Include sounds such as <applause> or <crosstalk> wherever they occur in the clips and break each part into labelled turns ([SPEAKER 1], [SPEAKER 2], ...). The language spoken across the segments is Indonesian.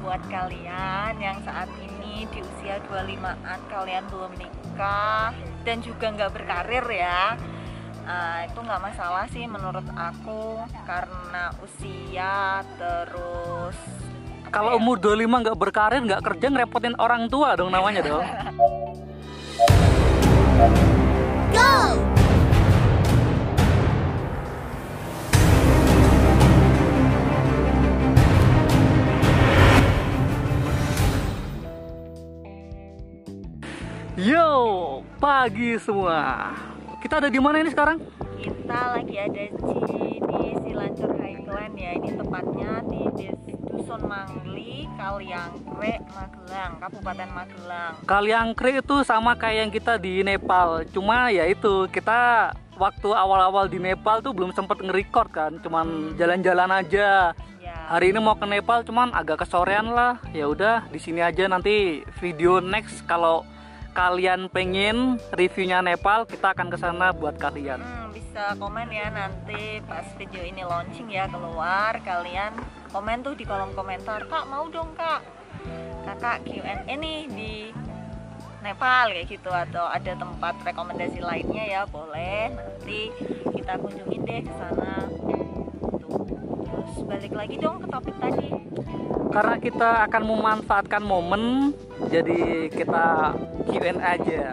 [SPEAKER 1] buat kalian yang saat ini di usia 25an kalian belum nikah dan juga nggak berkarir ya. Uh, itu nggak masalah sih menurut aku karena usia terus
[SPEAKER 2] kalau umur 25 nggak berkarir nggak kerja ngerepotin orang tua dong namanya dong <laughs> pagi semua. Kita ada di mana ini sekarang?
[SPEAKER 1] Kita lagi ada di, di Silancur Highland ya. Ini tepatnya di Dusun Mangli, Kaliangkre, Magelang, Kabupaten Magelang.
[SPEAKER 2] Kaliangkre itu sama kayak yang kita di Nepal. Cuma ya itu kita waktu awal-awal di Nepal tuh belum sempet nge-record kan, cuman jalan-jalan aja. Ya. Hari ini mau ke Nepal cuman agak kesorean lah. Ya udah di sini aja nanti video next kalau kalian pengen reviewnya Nepal, kita akan ke sana buat kalian.
[SPEAKER 1] Hmm, bisa komen ya nanti pas video ini launching ya keluar, kalian komen tuh di kolom komentar, kak mau dong kak, kakak Q&A nih di Nepal kayak gitu atau ada tempat rekomendasi lainnya ya boleh nanti kita kunjungin deh ke sana. Terus balik lagi dong ke topik tadi.
[SPEAKER 2] Karena kita akan memanfaatkan momen jadi kita Q&A aja.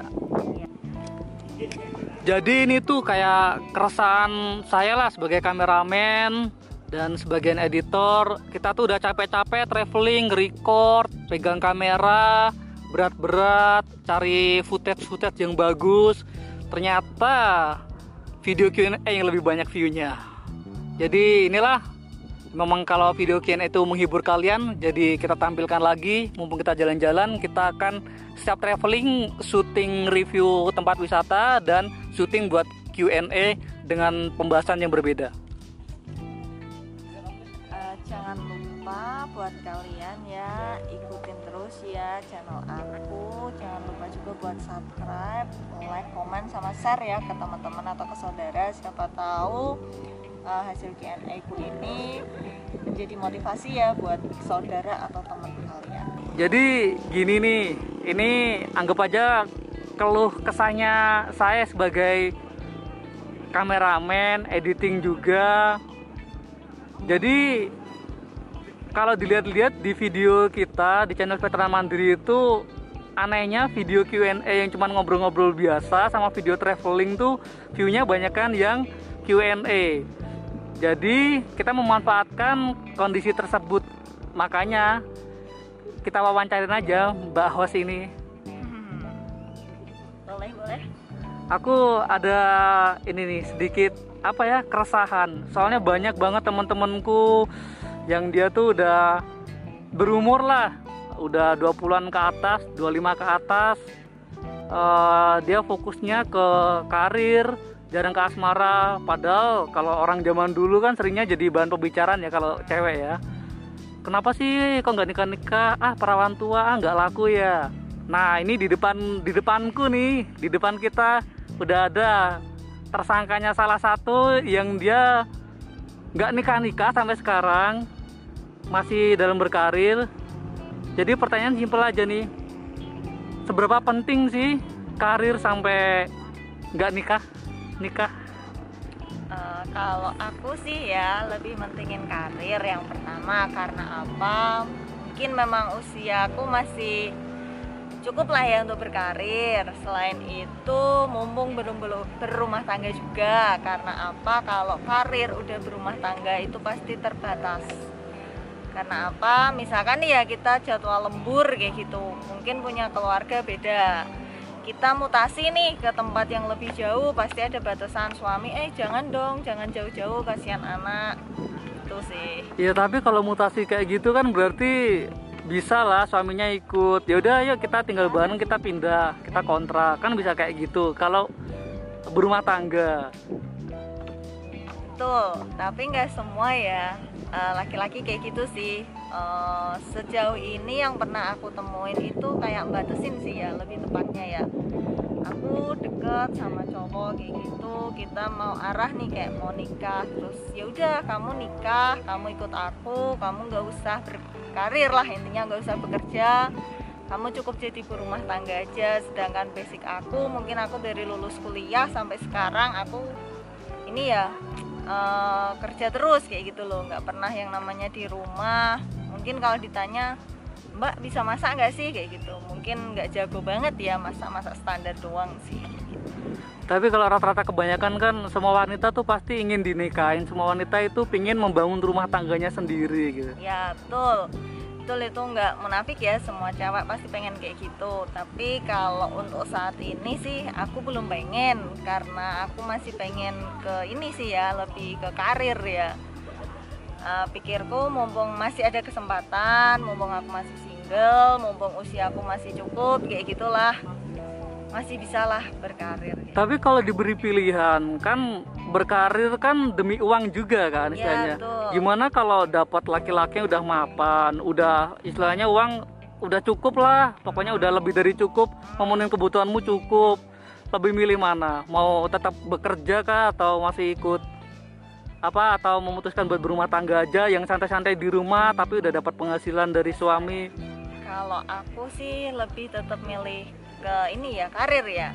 [SPEAKER 2] Jadi ini tuh kayak keresahan saya lah sebagai kameramen dan sebagian editor. Kita tuh udah capek-capek traveling, record, pegang kamera berat-berat, cari footage-footage yang bagus. Ternyata video Q&A yang lebih banyak view-nya. Jadi inilah memang kalau video Q&A itu menghibur kalian jadi kita tampilkan lagi. Mumpung kita jalan-jalan kita akan setiap traveling syuting review tempat wisata dan syuting buat Q&A dengan pembahasan yang berbeda.
[SPEAKER 1] Uh, jangan lupa buat kalian ya ikutin terus ya channel aku. Jangan lupa juga buat subscribe like komen sama share ya ke teman-teman atau ke saudara siapa tahu uh, hasil Q&A ku ini menjadi motivasi ya buat saudara atau teman kalian.
[SPEAKER 2] Jadi gini nih, ini anggap aja keluh kesahnya saya sebagai kameramen, editing juga. Jadi kalau dilihat-lihat di video kita di channel Veteran Mandiri itu anehnya video Q&A yang cuma ngobrol-ngobrol biasa sama video traveling tuh viewnya banyak kan yang Q&A jadi kita memanfaatkan kondisi tersebut. Makanya kita wawancarin aja Mbak Hos ini.
[SPEAKER 1] Boleh, boleh.
[SPEAKER 2] Aku ada ini nih sedikit apa ya keresahan. Soalnya banyak banget teman-temanku yang dia tuh udah berumur lah, udah 20-an ke atas, 25 ke atas. Uh, dia fokusnya ke karir, jarang ke asmara. Padahal kalau orang zaman dulu kan seringnya jadi bahan pembicaraan ya kalau cewek ya. Kenapa sih kok nggak nikah nikah ah perawan tua ah nggak laku ya. Nah ini di depan di depanku nih di depan kita udah ada tersangkanya salah satu yang dia nggak nikah nikah sampai sekarang masih dalam berkarir. Jadi pertanyaan simpel aja nih seberapa penting sih karir sampai nggak nikah nikah?
[SPEAKER 1] Uh, kalau aku sih ya lebih mentingin karir yang pertama karena apa? Mungkin memang usia aku masih cukup lah ya untuk berkarir. Selain itu, mumpung belum belum berumah tangga juga. Karena apa? Kalau karir udah berumah tangga itu pasti terbatas. Karena apa? Misalkan ya kita jadwal lembur kayak gitu. Mungkin punya keluarga beda kita mutasi nih ke tempat yang lebih jauh pasti ada batasan suami. Eh jangan dong jangan jauh-jauh kasihan anak. Itu sih.
[SPEAKER 2] Iya tapi kalau mutasi kayak gitu kan berarti bisa lah suaminya ikut. Ya udah yuk kita tinggal bareng kita pindah kita kontrak. Kan bisa kayak gitu. Kalau berumah tangga.
[SPEAKER 1] Tuh tapi nggak semua ya laki-laki uh, kayak gitu sih. Uh, sejauh ini yang pernah aku temuin itu kayak batasin sih ya lebih tepatnya ya. Aku deket sama cowok kayak gitu kita mau arah nih kayak mau nikah. Terus ya udah kamu nikah kamu ikut aku kamu nggak usah berkarir lah intinya nggak usah bekerja. Kamu cukup jadi ibu rumah tangga aja. Sedangkan basic aku mungkin aku dari lulus kuliah sampai sekarang aku ini ya uh, kerja terus kayak gitu loh. Nggak pernah yang namanya di rumah. Mungkin kalau ditanya mbak bisa masak nggak sih? Kayak gitu. Mungkin nggak jago banget ya masak-masak standar doang sih.
[SPEAKER 2] Tapi kalau rata-rata kebanyakan kan semua wanita tuh pasti ingin dinikahin. Semua wanita itu pingin membangun rumah tangganya sendiri gitu.
[SPEAKER 1] Ya betul betul itu nggak munafik ya. Semua cewek pasti pengen kayak gitu. Tapi kalau untuk saat ini sih aku belum pengen. Karena aku masih pengen ke ini sih ya lebih ke karir ya. Uh, pikirku mumpung masih ada kesempatan mumpung aku masih single mumpung usia aku masih cukup kayak gitulah. Masih bisa lah berkarir
[SPEAKER 2] gitu. tapi kalau diberi pilihan kan berkarir kan demi uang juga kan iya, istilahnya. ya, gimana kalau dapat laki-laki yang udah mapan udah istilahnya uang udah cukup lah pokoknya udah lebih dari cukup memenuhi kebutuhanmu cukup. Lebih milih mana? Mau tetap bekerja kah atau masih ikut apa atau memutuskan buat berumah tangga aja yang santai-santai di rumah tapi udah dapat penghasilan dari suami?
[SPEAKER 1] Kalau aku sih lebih tetap milih ke ini ya karir ya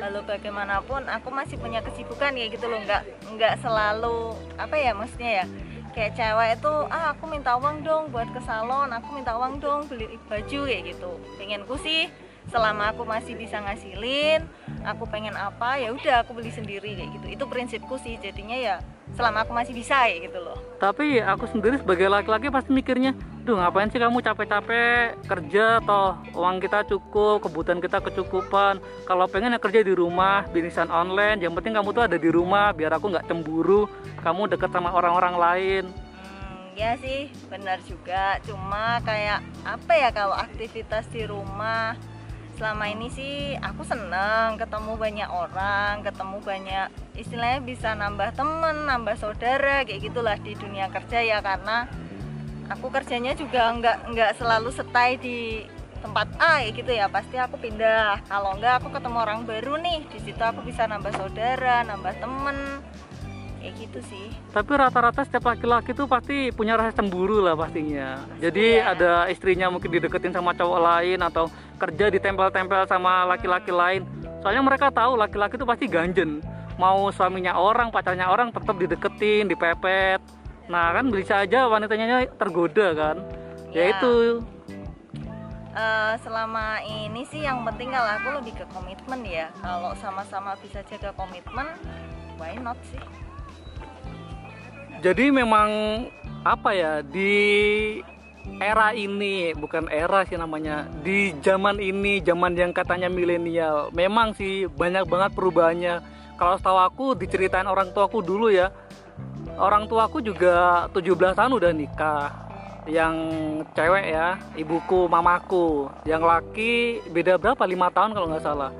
[SPEAKER 1] lalu bagaimanapun aku masih punya kesibukan ya gitu loh. Nggak nggak selalu apa ya maksudnya ya? Kayak cewek itu ah aku minta uang dong buat ke salon aku minta uang dong beli baju kayak gitu. Pengenku sih selama aku masih bisa ngasilin aku pengen apa ya udah aku beli sendiri kayak gitu. Itu prinsipku sih jadinya ya selama aku masih bisa ya gitu loh.
[SPEAKER 2] Tapi aku sendiri sebagai laki-laki pasti mikirnya duh ngapain sih kamu capek-capek? Kerja toh uang kita cukup kebutuhan kita kecukupan. Kalau pengen ya kerja di rumah bisnisan online. Yang penting kamu tuh ada di rumah biar aku nggak cemburu. Kamu deket sama orang-orang lain.
[SPEAKER 1] Hmm, ya sih benar juga. Cuma kayak apa ya kalau aktivitas di rumah? Selama ini sih aku seneng ketemu banyak orang ketemu banyak istilahnya bisa nambah temen nambah saudara kayak gitulah di dunia kerja ya. Karena aku kerjanya juga nggak nggak selalu stay di tempat A gitu ya. Pasti aku pindah. Kalau enggak aku ketemu orang baru nih. Di situ aku bisa nambah saudara nambah temen. Kayak gitu sih.
[SPEAKER 2] Tapi rata-rata setiap laki-laki tuh pasti punya rasa cemburu lah pastinya. Jadi ya. ada istrinya mungkin dideketin sama cowok lain atau kerja ditempel-tempel sama laki-laki lain. Soalnya mereka tahu laki-laki tuh pasti ganjen. Mau suaminya orang pacarnya orang tetap dideketin dipepet nah kan bisa aja wanitanya tergoda kan? Ya, ya itu.
[SPEAKER 1] Uh, selama ini sih yang penting kalau aku lebih ke komitmen ya. Kalau sama-sama bisa jaga komitmen why not sih?
[SPEAKER 2] Jadi memang apa ya di era ini bukan era sih namanya di zaman ini zaman yang katanya milenial memang sih banyak banget perubahannya. Kalau setahu aku diceritain orang tua aku dulu ya orang tua aku juga 17 tahun udah nikah. Yang cewek ya ibuku mamaku. Yang laki beda berapa? Lima tahun kalau nggak salah.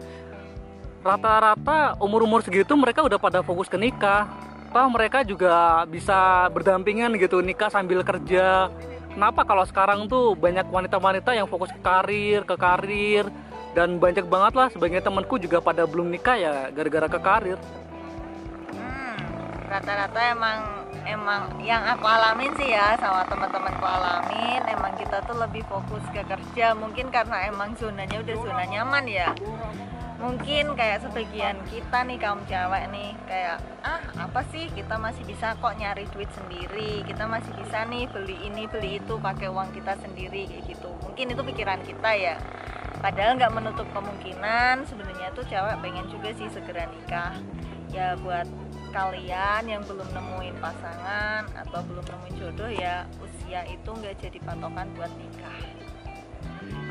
[SPEAKER 2] Rata-rata umur-umur segitu mereka udah pada fokus ke nikah. Toh mereka juga bisa berdampingan gitu nikah sambil kerja. Kenapa? Kalau sekarang tuh banyak wanita-wanita yang fokus ke karir ke karir. Dan banyak banget lah sebagian temanku juga pada belum nikah ya gara-gara ke karir
[SPEAKER 1] rata-rata emang emang yang aku alamin sih ya sama teman-temanku alamin emang kita tuh lebih fokus ke kerja mungkin karena emang zonanya udah zona nyaman ya. Mungkin kayak sebagian kita nih kaum cewek nih kayak ah apa sih kita masih bisa kok nyari duit sendiri? Kita masih bisa nih beli ini beli itu pakai uang kita sendiri kayak gitu. Mungkin itu pikiran kita ya. Padahal nggak menutup kemungkinan sebenarnya tuh cewek pengen juga sih segera nikah. Ya buat kalian yang belum nemuin pasangan atau belum nemuin jodoh ya usia itu nggak jadi patokan buat nikah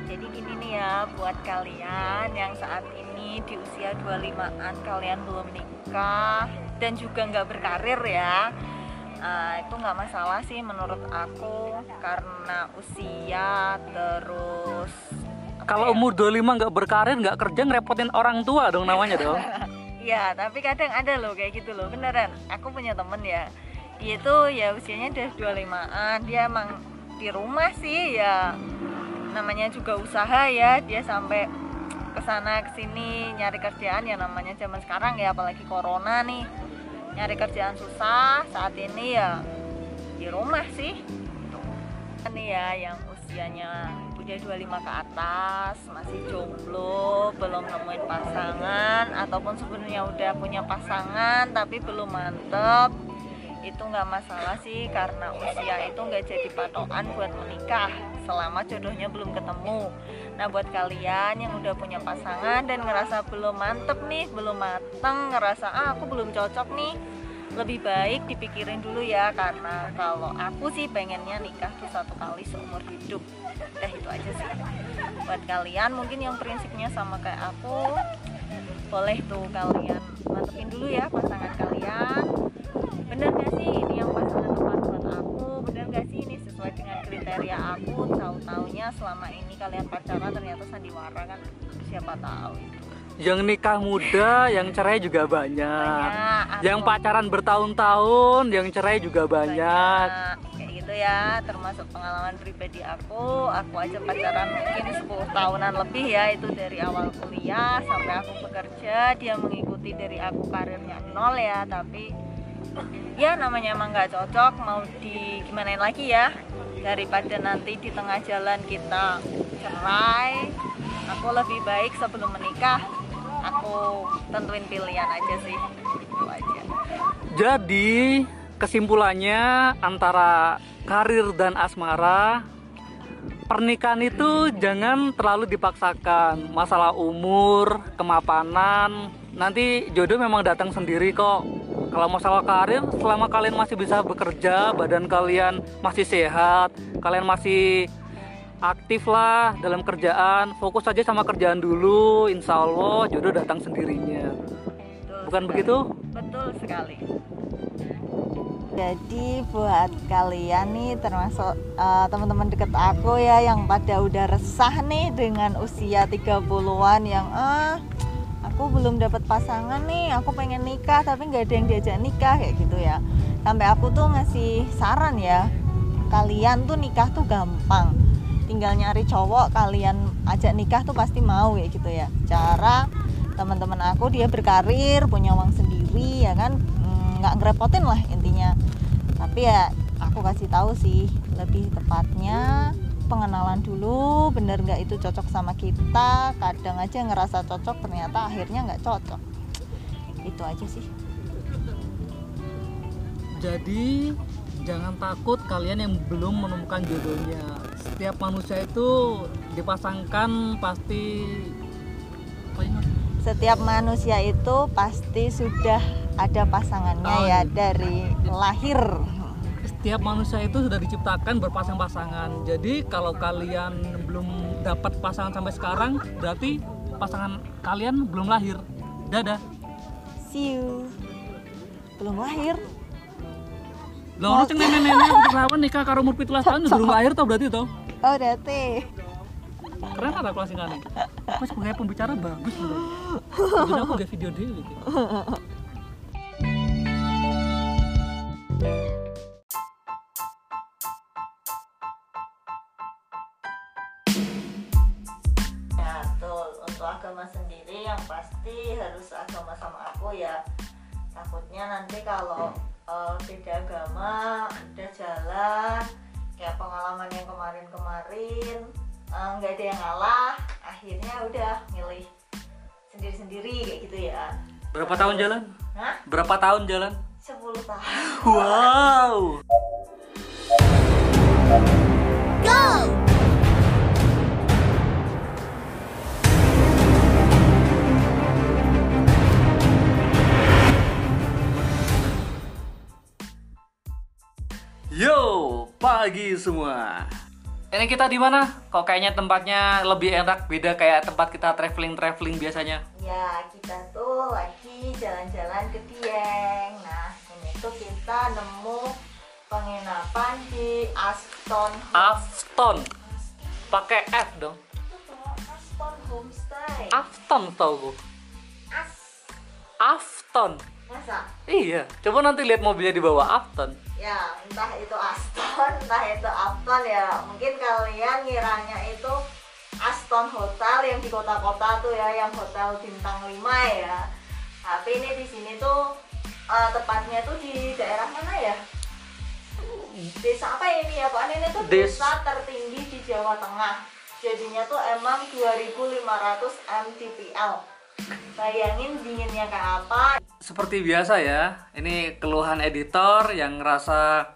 [SPEAKER 1] jadi gini nih ya buat kalian yang saat ini di usia 25an kalian belum nikah dan juga nggak berkarir ya uh, itu nggak masalah sih menurut aku karena usia terus
[SPEAKER 2] kalau ya? umur 25 nggak berkarir nggak kerja ngerepotin orang tua dong namanya dong <laughs>
[SPEAKER 1] ya tapi kadang ada loh kayak gitu loh. Beneran aku punya temen ya. Dia itu ya usianya udah 25an dia emang di rumah sih ya namanya juga usaha ya. Dia sampai ke sana ke sini nyari kerjaan ya namanya zaman sekarang ya apalagi corona nih. Nyari kerjaan susah saat ini ya di rumah sih. Nih ya yang usianya udah 25 ke atas masih jomblo belum nemuin pasangan ataupun sebenarnya udah punya pasangan tapi belum mantep itu nggak masalah sih karena usia itu nggak jadi patokan buat menikah selama jodohnya belum ketemu. Nah buat kalian yang udah punya pasangan dan ngerasa belum mantep nih belum mateng ngerasa ah aku belum cocok nih lebih baik dipikirin dulu ya karena kalau aku sih pengennya nikah tuh satu kali seumur hidup. Udah itu aja sih. Buat kalian mungkin yang prinsipnya sama kayak aku boleh tuh kalian mantepin dulu ya pasangan kalian. Bener gak sih ini yang pasangan tepat buat aku? Bener gak sih ini sesuai dengan kriteria aku? Tahu taunya selama ini kalian pacaran ternyata sandiwara kan? Siapa tahu itu
[SPEAKER 2] yang nikah muda, yang cerai juga banyak.
[SPEAKER 1] Banyak, aku-
[SPEAKER 2] Yang pacaran bertahun-tahun, yang cerai juga banyak.
[SPEAKER 1] kayak gitu ya termasuk pengalaman pribadi aku. Aku aja pacaran mungkin 10 tahunan lebih ya itu dari awal kuliah sampai aku bekerja. Dia mengikuti dari aku karirnya nol ya tapi ya namanya emang nggak cocok mau di gimanain lagi ya daripada nanti di tengah jalan kita cerai. Aku lebih baik sebelum menikah aku tentuin pilihan aja sih itu aja
[SPEAKER 2] Jadi kesimpulannya antara karir dan asmara pernikahan itu jangan terlalu dipaksakan. Masalah umur, kemapanan, nanti jodoh memang datang sendiri kok. Kalau masalah karir, selama kalian masih bisa bekerja, badan kalian masih sehat, kalian masih aktif lah dalam kerjaan, fokus aja sama kerjaan dulu, insya Allah jodoh datang sendirinya.
[SPEAKER 1] Betul
[SPEAKER 2] Bukan
[SPEAKER 1] sekali.
[SPEAKER 2] begitu?
[SPEAKER 1] Betul sekali. Jadi buat kalian nih termasuk eh, teman-teman deket aku ya yang pada udah resah nih dengan usia 30-an yang ah aku belum dapat pasangan nih, aku pengen nikah tapi nggak ada yang diajak nikah kayak gitu ya. Sampai aku tuh ngasih saran ya, kalian tuh nikah tuh gampang. Tinggal nyari cowok kalian ajak nikah tuh pasti mau kayak gitu ya. Cara teman-teman aku dia berkarir punya uang sendiri ya kan? Mm, nggak ngerepotin lah intinya. Tapi ya aku kasih tahu sih lebih tepatnya pengenalan dulu bener nggak itu cocok sama kita kadang aja ngerasa cocok ternyata akhirnya nggak cocok. Itu aja sih.
[SPEAKER 2] Jadi jangan takut kalian yang belum menemukan jodohnya. Setiap manusia itu dipasangkan pasti
[SPEAKER 1] setiap manusia itu pasti sudah ada pasangannya
[SPEAKER 2] Oh,
[SPEAKER 1] ya dari lahir
[SPEAKER 2] Setiap manusia itu sudah diciptakan berpasang-pasangan. Jadi kalau kalian belum dapat pasangan sampai sekarang, berarti pasangan kalian belum lahir. Dadah.
[SPEAKER 1] see you belum lahir
[SPEAKER 2] Lah orang ceng nenek-nenek kenapa nikah karo umur 17 tahun belum lahir tau berarti toh?
[SPEAKER 1] oh dati
[SPEAKER 2] Keren ada kelas ini. <laughs> Mas sebagai pembicara bagus loh. <laughs> Jadi aku gak video dulu gitu. <laughs> tahun jalan?
[SPEAKER 1] Hah?
[SPEAKER 2] Berapa tahun jalan?
[SPEAKER 1] 10 tahun.
[SPEAKER 2] Wow. Yo, pagi semua. Ini kita di mana? Kok kayaknya tempatnya lebih enak, beda kayak tempat kita traveling-traveling biasanya.
[SPEAKER 1] Ya, kita tuh lagi jalan-jalan ke Dieng. Nah, ini tuh kita nemu penginapan di Aston
[SPEAKER 2] Afton. Pakai F dong.
[SPEAKER 1] Aston Homestay.
[SPEAKER 2] Afton tau gue.
[SPEAKER 1] As.
[SPEAKER 2] Afton.
[SPEAKER 1] Masa?
[SPEAKER 2] Iya, coba nanti lihat mobilnya di bawah Afton.
[SPEAKER 1] Ya, entah itu Aston, entah itu Upton ya. Mungkin kalian ngiranya itu Aston Hotel yang di kota-kota tuh ya yang hotel bintang 5 ya. Tapi ini di sini tuh uh, tepatnya tuh di daerah mana ya? Desa apa ini ya Pak? Ini tuh
[SPEAKER 2] Des-
[SPEAKER 1] desa tertinggi di Jawa Tengah. Jadinya tuh emang 2500 mdpl bayangin dinginnya kayak apa.
[SPEAKER 2] Seperti biasa ya, ini keluhan editor yang ngerasa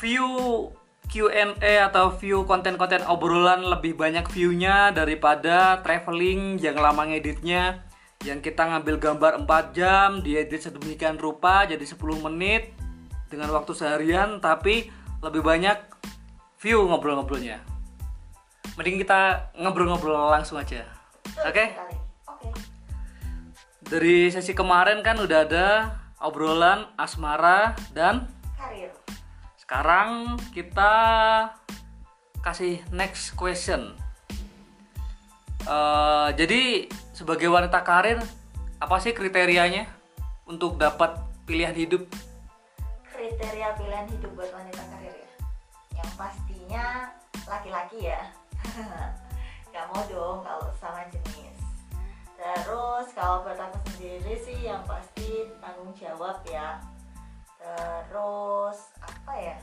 [SPEAKER 2] view Q&A atau view konten-konten obrolan lebih banyak view-nya daripada traveling yang lama ngeditnya. Yang kita ngambil gambar 4 jam diedit sedemikian rupa jadi 10 menit dengan waktu seharian tapi lebih banyak view ngobrol-ngobrolnya. Mending kita ngobrol-ngobrol langsung aja. Oke?
[SPEAKER 1] Oke.
[SPEAKER 2] Dari sesi kemarin kan udah ada obrolan asmara dan sekarang kita kasih next question. Eh, jadi sebagai wanita karir apa sih kriterianya untuk dapat pilihan hidup?
[SPEAKER 1] kriteria pilihan hidup buat wanita karir ya yang pastinya laki-laki ya <laughs> nggak mau dong kalau sama jenis terus kalau buat aku sendiri sih yang pasti tanggung jawab ya terus apa ya?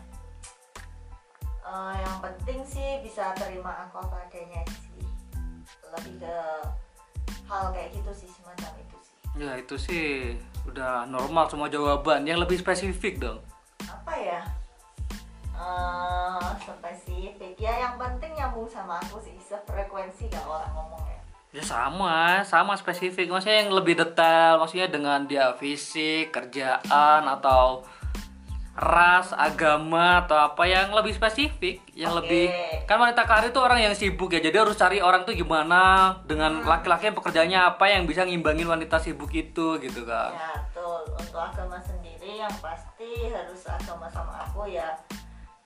[SPEAKER 1] Eh, yang penting sih bisa terima aku apa adanya sih. Lebih ke hal kayak gitu sih semacam itu sih.
[SPEAKER 2] Ya itu sih udah normal semua jawaban. Yang lebih spesifik dong.
[SPEAKER 1] apa ya? Eh spesifik. Ya yang penting nyambung sama aku sih. Sefrekuensi kalau orang ngomong ya
[SPEAKER 2] Ya sama, sama spesifik. Maksudnya yang lebih detail, maksudnya dengan dia fisik, kerjaan atau ras, agama atau apa yang lebih spesifik, yang
[SPEAKER 1] Oke.
[SPEAKER 2] lebih kan wanita karir itu orang yang sibuk ya. Jadi harus cari orang tuh gimana dengan laki-laki yang pekerjaannya apa yang bisa ngimbangin wanita sibuk itu gitu kan.
[SPEAKER 1] ya betul untuk agama sendiri yang pasti harus agama sama aku ya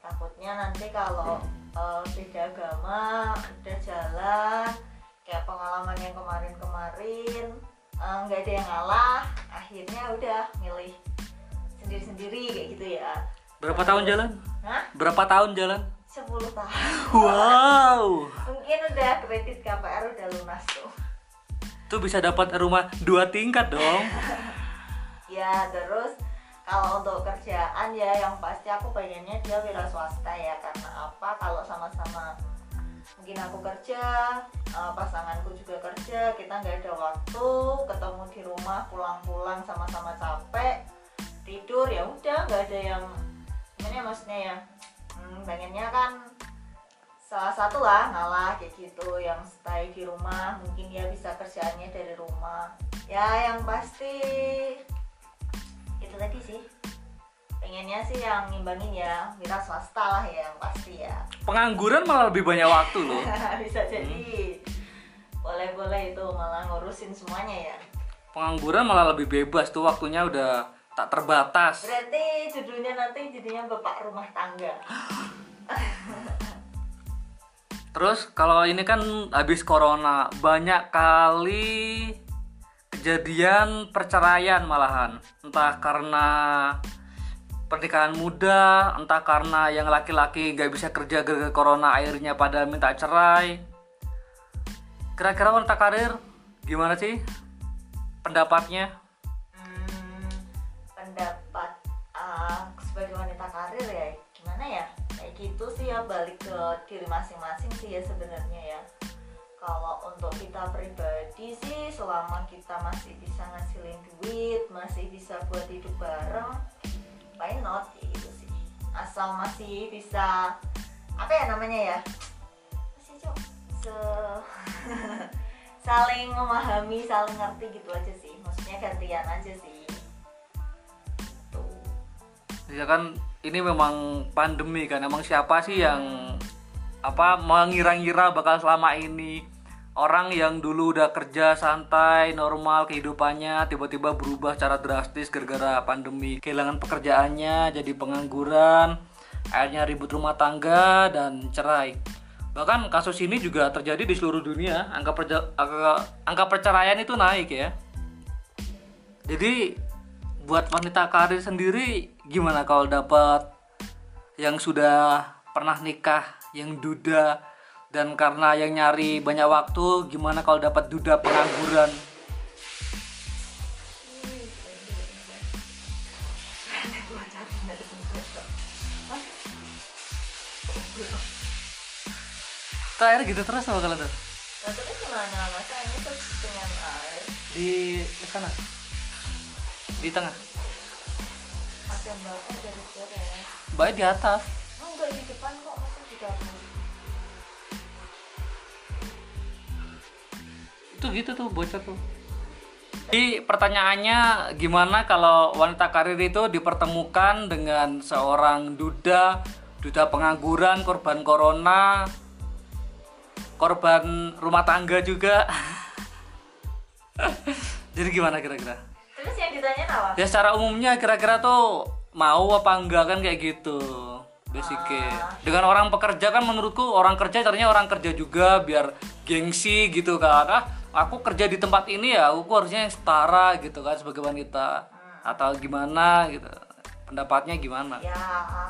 [SPEAKER 1] takutnya nanti kalau eh, beda agama udah jalan kayak pengalaman yang kemarin-kemarin eh, nggak ada yang ngalah akhirnya udah milih sendiri-sendiri kayak gitu ya
[SPEAKER 2] Berapa tahun jalan?
[SPEAKER 1] Hah?
[SPEAKER 2] Berapa tahun jalan?
[SPEAKER 1] 10 tahun
[SPEAKER 2] Wow.
[SPEAKER 1] mungkin udah kredit KPR udah lunas tuh
[SPEAKER 2] Tuh bisa dapat rumah dua tingkat dong. <laughs>
[SPEAKER 1] ya terus kalau untuk kerjaan ya yang pasti aku pengennya dia wira swasta ya karena apa kalau sama-sama mungkin aku kerja eh, pasanganku juga kerja kita nggak ada waktu ketemu di rumah pulang-pulang sama-sama capek tidur ya udah nggak ada yang gimana ya maksudnya ya? Hmm, pengennya kan salah satu lah ngalah kayak gitu yang stay di rumah mungkin dia bisa kerjaannya dari rumah. Ya yang pasti itu tadi sih pengennya sih yang ngimbangin ya wira swasta lah ya yang pasti ya
[SPEAKER 2] Pengangguran malah lebih banyak waktu loh. <laughs>
[SPEAKER 1] bisa jadi boleh-boleh itu malah ngurusin semuanya ya
[SPEAKER 2] Pengangguran malah lebih bebas tuh waktunya udah tak terbatas.
[SPEAKER 1] berarti judulnya nanti jadinya bapak rumah tangga <laughs>
[SPEAKER 2] Terus kalau ini kan habis corona banyak kali kejadian perceraian malahan. Entah karena pernikahan muda, entah karena yang laki-laki nggak bisa kerja gara-gara corona akhirnya pada minta cerai. Kira-kira wanita karir gimana sih pendapatnya?
[SPEAKER 1] Hmm, pendapat ah, sebagai wanita karir ya gimana ya kayak gitu sih ya balik ke diri masing-masing sih ya sebenarnya ya kalau untuk kita pribadi sih selama kita masih bisa ngasilin duit masih bisa buat hidup bareng why not? Kayak gitu sih. Asal masih bisa apa ya namanya ya? Apa sih cok? Se <laughs> saling memahami saling ngerti gitu aja sih. Maksudnya gantian aja sih.
[SPEAKER 2] Ya kan ini memang pandemi kan. Emang siapa sih yang apa mengira-ngira bakal selama ini orang yang dulu udah kerja santai, normal kehidupannya tiba-tiba berubah secara drastis gara-gara pandemi. Kehilangan pekerjaannya, jadi pengangguran, akhirnya ribut rumah tangga dan cerai. Bahkan kasus ini juga terjadi di seluruh dunia. Angka perja- angka, angka perceraian itu naik ya. Jadi buat wanita karir sendiri gimana kalau dapat yang sudah pernah nikah, yang duda, dan karena yang nyari banyak waktu gimana kalau dapat duda pengangguran? Terakhir gitu terus sama kalau tuh?
[SPEAKER 1] Air?
[SPEAKER 2] di sana? Di tengah?
[SPEAKER 1] Ya?
[SPEAKER 2] baik di atas gitu tuh bocor tuh. Jadi pertanyaannya gimana kalau wanita karir itu dipertemukan dengan seorang duda duda pengangguran korban corona korban rumah tangga juga? <laughs> Jadi gimana kira-kira?
[SPEAKER 1] Terus yang ditanya apa?
[SPEAKER 2] ya secara umumnya kira-kira tuh mau apa enggak kan kayak gitu basicnya. Dengan orang pekerja kan menurutku orang kerja caranya orang kerja juga biar gengsi gitu kan. Ah aku kerja di tempat ini ya aku harusnya yang setara gitu kan sebagai wanita. Atau gimana gitu. Pendapatnya gimana?
[SPEAKER 1] Ya,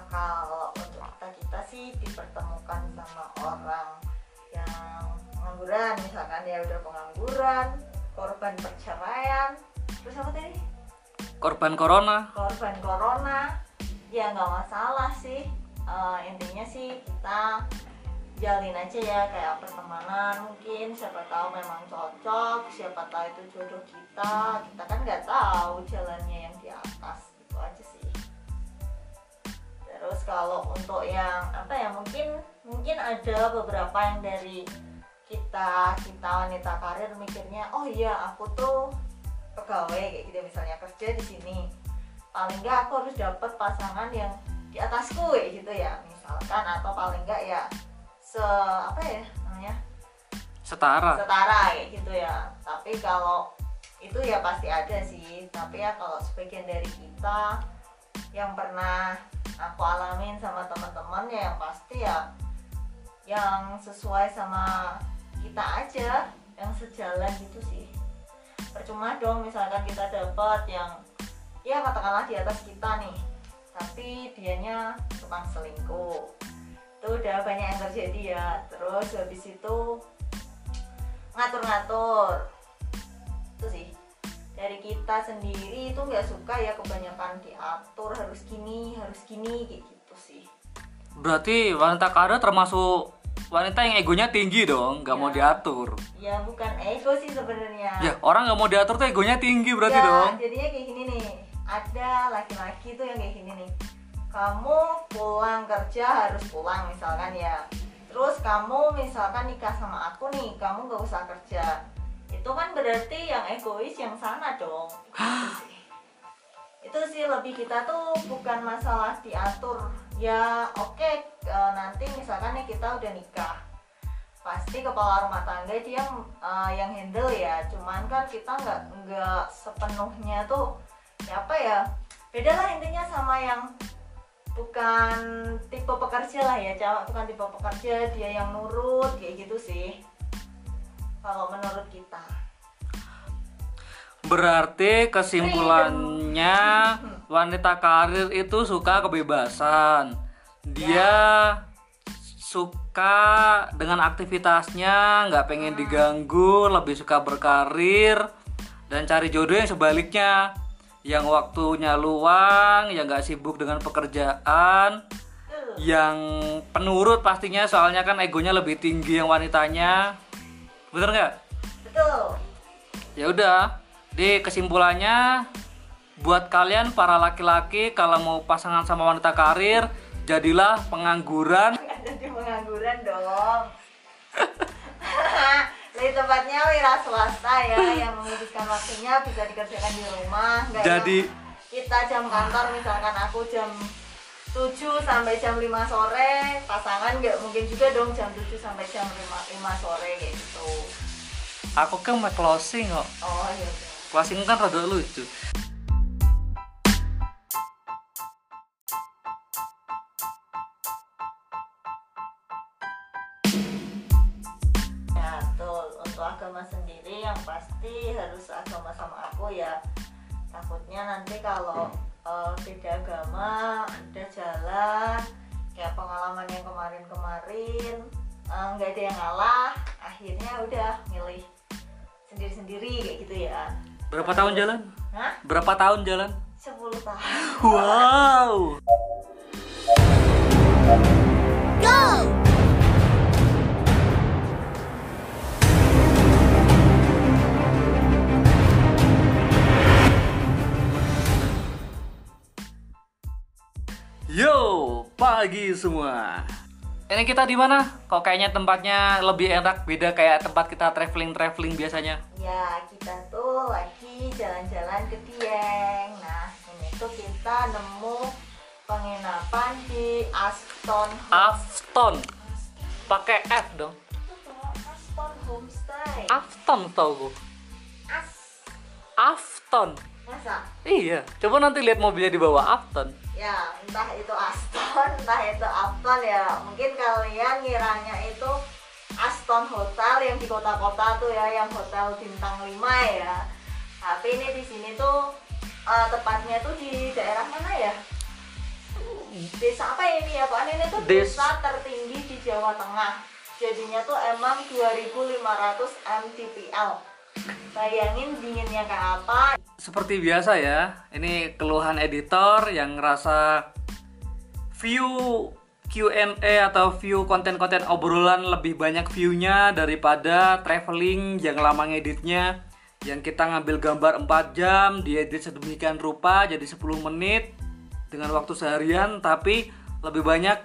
[SPEAKER 1] kalau untuk kita kita sih dipertemukan sama orang yang pengangguran, misalkan dia udah pengangguran, korban perceraian, terus apa tadi?
[SPEAKER 2] korban corona.
[SPEAKER 1] Korban corona, ya nggak masalah sih. Eh, intinya sih kita jalin aja ya kayak pertemanan mungkin siapa tahu memang cocok siapa tahu itu jodoh kita. Kita kan nggak tahu jalannya yang di atas itu aja sih. Terus kalau untuk yang apa ya mungkin mungkin ada beberapa yang dari kita kita wanita karir mikirnya oh iya aku tuh pegawai kayak gitu misalnya kerja di sini. Paling nggak aku harus dapat pasangan yang di atasku gitu ya misalkan. Atau paling nggak ya se apa ya namanya?
[SPEAKER 2] Setara.
[SPEAKER 1] Setara kayak gitu ya. Tapi kalau itu ya pasti ada sih. Tapi ya kalau sebagian dari kita yang pernah aku alamin sama teman-teman ya yang pasti ya yang sesuai sama kita aja yang sejalan gitu sih. Percuma dong misalkan kita dapat yang ya katakanlah di atas kita nih. Tapi dianya tukang selingkuh itu udah banyak yang terjadi ya. Terus habis itu ngatur-ngatur. Itu sih. Dari kita sendiri itu nggak suka ya kebanyakan diatur harus gini harus gini kayak gitu sih.
[SPEAKER 2] Berarti wanita karir termasuk wanita yang egonya tinggi dong nggak mau
[SPEAKER 1] Ya.
[SPEAKER 2] diatur.
[SPEAKER 1] Ya bukan ego sih sebenarnya.
[SPEAKER 2] Ya orang nggak mau diatur tuh egonya tinggi berarti
[SPEAKER 1] ya,
[SPEAKER 2] dong.
[SPEAKER 1] jadinya kayak gini nih. Ada laki-laki tuh yang kayak gini nih kamu pulang kerja harus pulang misalkan ya. Terus kamu misalkan nikah sama aku nih kamu nggak usah kerja. Itu kan berarti yang egois yang sana dong. Itu sih. lebih kita tuh bukan masalah diatur. Ya oke eh, nanti misalkan nih kita udah nikah. Pasti kepala rumah tangga dia eh, yang handle ya. Cuman kan kita nggak nggak sepenuhnya tuh ya apa ya beda lah intinya sama yang bukan tipe pekerja lah ya cowok bukan tipe pekerja dia yang nurut kayak gitu sih. Kalau menurut kita.
[SPEAKER 2] Berarti kesimpulannya wanita karir itu suka kebebasan. Dia suka dengan aktivitasnya, nggak pengen diganggu, lebih suka berkarir dan cari jodoh yang sebaliknya, yang waktunya luang, yang nggak sibuk dengan pekerjaan, yang penurut pastinya soalnya kan egonya lebih tinggi yang wanitanya. Bener nggak?
[SPEAKER 1] betul
[SPEAKER 2] ya udah di kesimpulannya buat kalian para laki-laki kalau mau pasangan sama wanita karir jadilah pengangguran <laughs>
[SPEAKER 1] jadi pengangguran dong <laughs> lebih tepatnya wira swasta ya yang menghabiskan waktunya bisa dikerjakan di rumah nggak
[SPEAKER 2] Jadi-
[SPEAKER 1] kita jam kantor misalkan aku jam 7 sampai jam 5 sore pasangan nggak mungkin juga dong jam 7 sampai jam 5, 5 sore gitu.
[SPEAKER 2] Aku kan mau closing kok.
[SPEAKER 1] Oh iya.
[SPEAKER 2] Closing kan rada lucu
[SPEAKER 1] takutnya nanti kalau uh, beda agama ada jalan kayak pengalaman yang kemarin-kemarin eh, nggak uh, ada yang ngalah akhirnya udah milih sendiri-sendiri kayak gitu ya.
[SPEAKER 2] Berapa tahun jalan?
[SPEAKER 1] Hah?
[SPEAKER 2] berapa tahun jalan?
[SPEAKER 1] 10 tahun.
[SPEAKER 2] Wow. Pagi semua. Ini kita di mana? Kok kayaknya tempatnya lebih enak, beda kayak tempat kita traveling traveling biasanya.
[SPEAKER 1] Ya, kita tuh lagi jalan-jalan ke Dieng. Nah, ini tuh kita nemu penginapan di Aston.
[SPEAKER 2] Afton, pakai F dong.
[SPEAKER 1] Aston Homestay.
[SPEAKER 2] Afton tau gue.
[SPEAKER 1] As.
[SPEAKER 2] Afton. Iya, coba nanti lihat mobilnya di bawah Afton.
[SPEAKER 1] Ya, entah itu Aston, <laughs> entah itu Upton ya. Mungkin kalian ngiranya itu Aston Hotel yang di kota-kota tuh ya, yang hotel bintang 5 ya. Tapi ini di sini tuh eh, tepatnya tuh di daerah mana ya? Desa apa ini ya Pak? Ini tuh
[SPEAKER 2] Des-
[SPEAKER 1] desa tertinggi di Jawa Tengah. Jadinya tuh emang 2500 mdpl. Bayangin dinginnya kayak apa,
[SPEAKER 2] Seperti biasa ya, ini keluhan editor yang ngerasa view Q&A atau view konten-konten obrolan lebih banyak view-nya daripada traveling yang lama ngeditnya. Yang kita ngambil gambar 4 jam diedit sedemikian rupa jadi 10 menit dengan waktu seharian tapi lebih banyak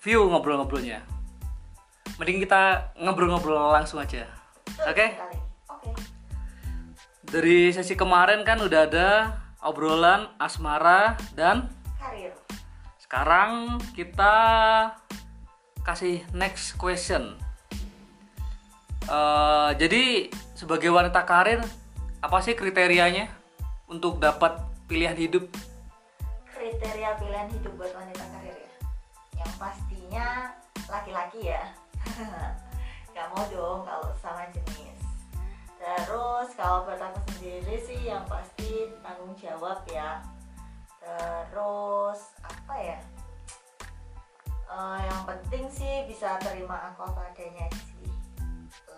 [SPEAKER 2] view ngobrol-ngobrolnya. Mending kita ngobrol-ngobrol langsung aja. Oke?
[SPEAKER 1] Sekali.
[SPEAKER 2] Dari sesi kemarin kan udah ada obrolan asmara dan
[SPEAKER 1] Karir.
[SPEAKER 2] sekarang kita kasih next question. Eh, jadi sebagai wanita karir apa sih kriterianya untuk dapat pilihan hidup?
[SPEAKER 1] kriteria pilihan hidup buat wanita karir ya yang pastinya laki-laki ya <laughs> nggak mau dong kalau sama jenis terus kalau buat aku sendiri sih yang pasti tanggung jawab ya. Terus apa ya? Eh, yang penting sih bisa terima aku apa adanya sih.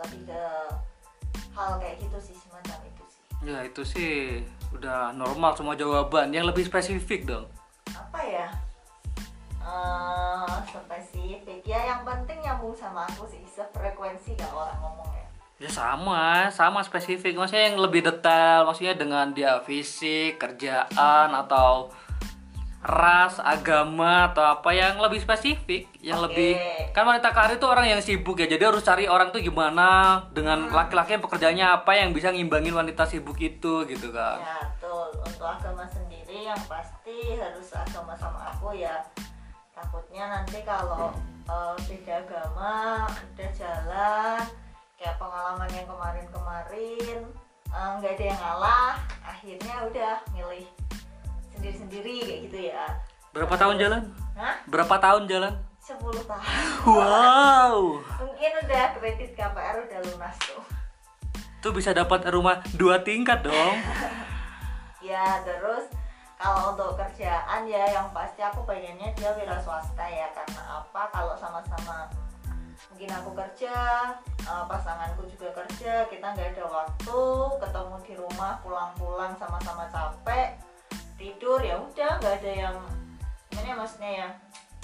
[SPEAKER 1] Lebih ke hal kayak gitu sih semacam itu sih.
[SPEAKER 2] Ya itu sih udah normal semua jawaban. Yang lebih spesifik dong.
[SPEAKER 1] apa ya? Eh spesifik. Ya yang penting nyambung sama aku sih. Sefrekuensi kalau orang ngomong ya
[SPEAKER 2] Ya sama, sama spesifik. Maksudnya yang lebih detail, maksudnya dengan dia fisik, kerjaan atau ras, agama atau apa yang lebih spesifik, yang
[SPEAKER 1] Oke.
[SPEAKER 2] lebih kan wanita karir itu orang yang sibuk ya. Jadi harus cari orang tuh gimana dengan laki-laki yang pekerjaannya apa yang bisa ngimbangin wanita sibuk itu gitu kan.
[SPEAKER 1] ya betul untuk agama sendiri yang pasti harus agama sama aku ya takutnya nanti kalau eh, beda agama udah jalan kayak pengalaman yang kemarin-kemarin eh, nggak ada yang ngalah akhirnya udah milih sendiri-sendiri kayak gitu ya
[SPEAKER 2] Berapa tahun jalan?
[SPEAKER 1] Hah?
[SPEAKER 2] Berapa tahun jalan?
[SPEAKER 1] 10 tahun
[SPEAKER 2] Wow.
[SPEAKER 1] mungkin udah kredit KPR udah lunas tuh
[SPEAKER 2] Tuh bisa dapat rumah dua tingkat dong. <laughs>
[SPEAKER 1] ya terus kalau untuk kerjaan ya yang pasti aku pengennya dia wira swasta ya karena apa kalau sama-sama mungkin aku kerja eh, pasanganku juga kerja kita nggak ada waktu ketemu di rumah pulang-pulang sama-sama capek tidur ya udah nggak ada yang gimana ya maksudnya ya?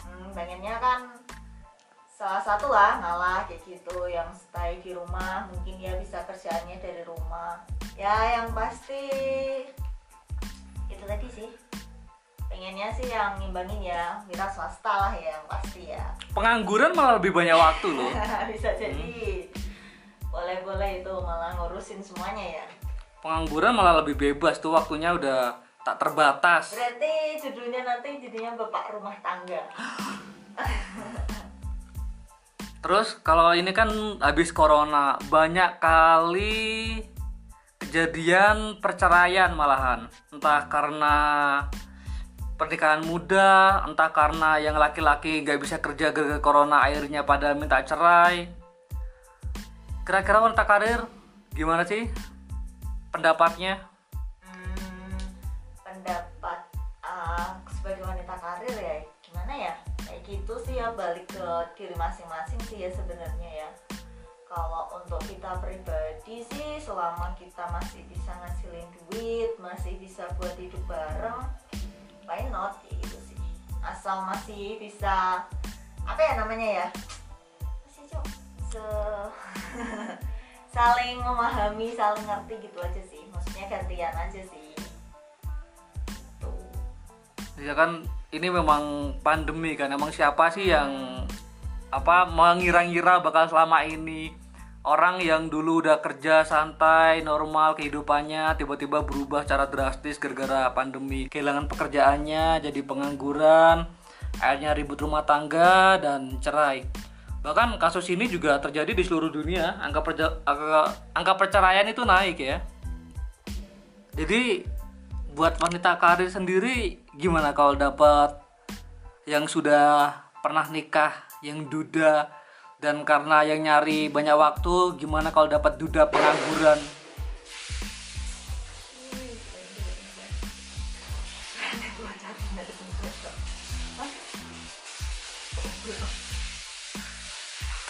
[SPEAKER 1] Hmm, pengennya kan salah satu lah ngalah kayak gitu yang stay di rumah mungkin dia bisa kerjaannya dari rumah. Ya yang pasti itu tadi sih pengennya sih yang ngimbangin ya wira swasta lah ya yang pasti ya
[SPEAKER 2] Pengangguran malah lebih banyak waktu loh. <laughs>
[SPEAKER 1] bisa jadi boleh-boleh itu malah ngurusin semuanya ya
[SPEAKER 2] Pengangguran malah lebih bebas tuh waktunya udah tak terbatas.
[SPEAKER 1] berarti judulnya nanti jadinya bapak rumah tangga <laughs>
[SPEAKER 2] Terus kalau ini kan habis corona banyak kali kejadian perceraian malahan. Entah karena pernikahan muda, entah karena yang laki-laki nggak bisa kerja gara-gara corona akhirnya pada minta cerai. Kira-kira wanita karir gimana sih pendapatnya?
[SPEAKER 1] Hmm, pendapat ah, sebagai wanita karir ya gimana ya kayak gitu sih ya balik ke diri masing-masing sih ya sebenarnya ya kalau untuk kita pribadi sih selama kita masih bisa ngasilin duit masih bisa buat hidup bareng why not ya gitu sih. Asal masih bisa apa ya namanya ya? Masih cok? Se <laughs> saling memahami saling ngerti gitu aja sih. Maksudnya gantian aja sih.
[SPEAKER 2] Ya kan ini memang pandemi kan. Emang siapa sih yang apa mengira-ngira bakal selama ini orang yang dulu udah kerja santai normal kehidupannya tiba-tiba berubah cara drastis gara-gara pandemi. Kehilangan pekerjaannya jadi pengangguran akhirnya ribut rumah tangga dan cerai. Bahkan kasus ini juga terjadi di seluruh dunia. Angka perja- angka, angka perceraian itu naik ya. Jadi buat wanita karir sendiri gimana kalau dapat yang sudah pernah nikah, yang duda dan karena yang nyari banyak waktu, gimana kalau dapat duda pengangguran?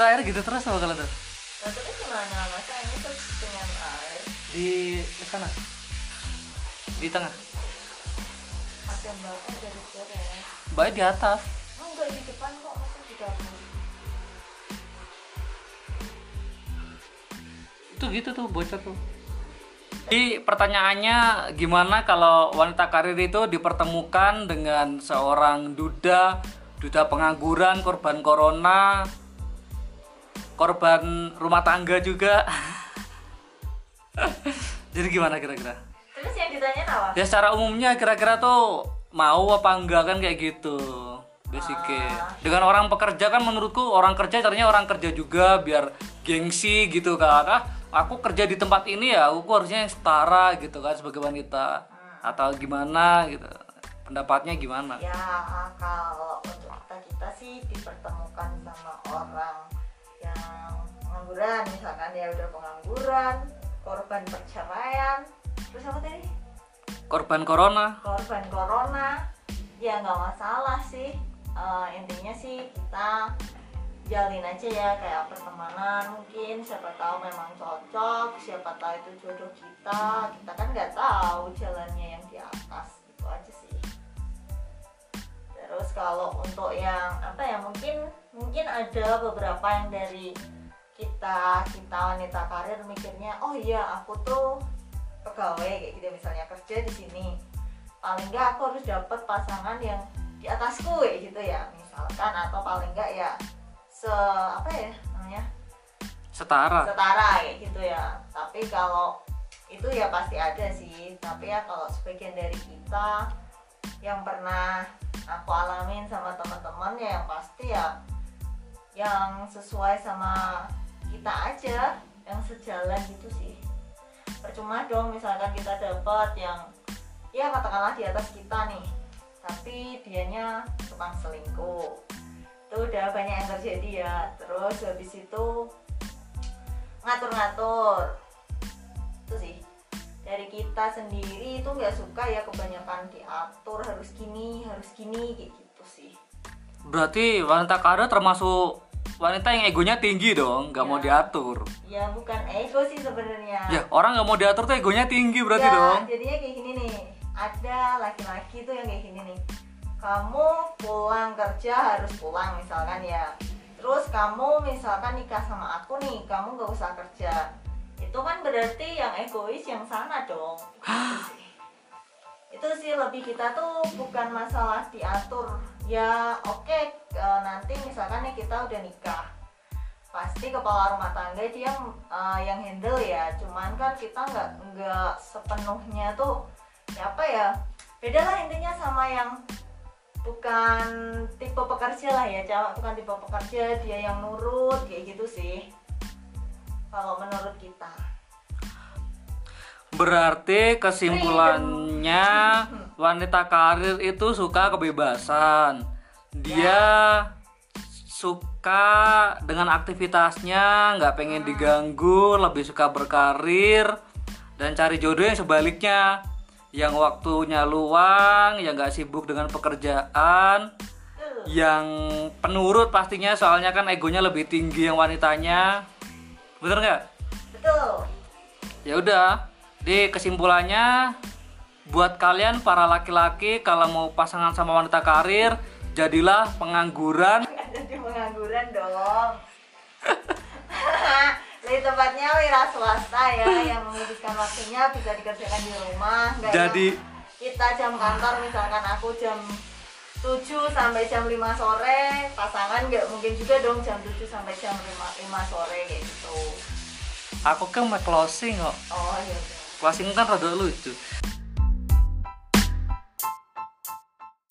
[SPEAKER 2] Terakhir gitu terus sama kalau tuh
[SPEAKER 1] terus gimana? Masa ini terus dengan air
[SPEAKER 2] di sana, di tengah,
[SPEAKER 1] Ada bapak dari Korea
[SPEAKER 2] baik di atas.
[SPEAKER 1] Oh, enggak di depan kok,
[SPEAKER 2] itu gitu tuh bocor tuh. Jadi pertanyaannya gimana kalau wanita karir itu dipertemukan dengan seorang duda duda pengangguran korban corona korban rumah tangga juga? <laughs> Jadi gimana kira-kira?
[SPEAKER 1] Terus yang ditanya apa?
[SPEAKER 2] ya secara umumnya kira-kira tuh mau apa enggak kan kayak gitu basicnya. Dengan orang pekerja kan menurutku orang kerja caranya orang kerja juga biar gengsi gitu kan ah aku kerja di tempat ini ya aku harusnya yang setara gitu kan sebagai wanita. Atau gimana gitu. Pendapatnya gimana?
[SPEAKER 1] Ya, kalau untuk kita kita sih dipertemukan sama orang yang pengangguran, misalkan dia udah pengangguran, korban perceraian, terus apa tadi?
[SPEAKER 2] korban corona.
[SPEAKER 1] Korban corona, ya nggak masalah sih. Eh, intinya sih kita jalin aja ya kayak pertemanan mungkin siapa tahu memang cocok siapa tahu itu jodoh kita. Kita kan nggak tahu jalannya yang di atas gitu aja sih. Terus kalau untuk yang apa ya mungkin mungkin ada beberapa yang dari kita kita wanita karir mikirnya oh iya aku tuh pegawai kayak gitu misalnya kerja di sini. Paling nggak aku harus dapat pasangan yang di atasku gitu ya misalkan. Atau paling nggak ya se apa ya namanya?
[SPEAKER 2] Setara.
[SPEAKER 1] Setara kayak gitu ya. Tapi kalau itu ya pasti ada sih. Tapi ya kalau sebagian dari kita yang pernah aku alamin sama teman-teman ya yang pasti ya yang sesuai sama kita aja yang sejalan gitu sih. Percuma dong misalkan kita dapat yang ya katakanlah di atas kita nih. Tapi dianya tukang selingkuh udah banyak yang terjadi ya. Terus habis itu ngatur-ngatur. Itu sih. Dari kita sendiri itu nggak suka ya kebanyakan diatur harus gini harus gini kayak gitu sih.
[SPEAKER 2] Berarti wanita karir termasuk wanita yang egonya tinggi dong nggak mau
[SPEAKER 1] Ya.
[SPEAKER 2] diatur.
[SPEAKER 1] Ya bukan ego sih sebenarnya.
[SPEAKER 2] Ya orang nggak mau diatur tuh egonya tinggi berarti
[SPEAKER 1] ya,
[SPEAKER 2] dong.
[SPEAKER 1] jadinya kayak gini nih. Ada laki-laki tuh yang kayak gini nih kamu pulang kerja harus pulang misalkan ya. Terus kamu misalkan nikah sama aku nih kamu nggak usah kerja. Itu kan berarti yang egois yang sana dong. Itu sih. lebih kita tuh bukan masalah diatur. Ya oke eh, nanti misalkan nih kita udah nikah. Pasti kepala rumah tangga dia eh, yang handle ya. Cuman kan kita nggak nggak sepenuhnya tuh ya apa ya beda lah intinya sama yang bukan tipe pekerja lah ya cewek bukan tipe pekerja dia yang nurut kayak gitu sih. Kalau menurut kita.
[SPEAKER 2] Berarti kesimpulannya wanita karir itu suka kebebasan. Dia suka dengan aktivitasnya, nggak pengen diganggu, lebih suka berkarir dan cari jodoh yang sebaliknya, yang waktunya luang, yang nggak sibuk dengan pekerjaan, yang penurut pastinya soalnya kan egonya lebih tinggi yang wanitanya. bener nggak?
[SPEAKER 1] Betul.
[SPEAKER 2] Ya udah di kesimpulannya buat kalian para laki-laki kalau mau pasangan sama wanita karir jadilah pengangguran. <laughs>
[SPEAKER 1] Jadi pengangguran dong <laughs> <laughs> lebih tepatnya wira swasta ya yang menghabiskan waktunya bisa dikerjakan di rumah nggak
[SPEAKER 2] Jadi-
[SPEAKER 1] kita jam kantor misalkan aku jam 7 sampai jam 5 sore pasangan nggak mungkin juga dong jam 7 sampai jam 5, 5 sore kayak gitu.
[SPEAKER 2] Aku kan mau closing kok.
[SPEAKER 1] Oh iya.
[SPEAKER 2] Closing kan rada lucu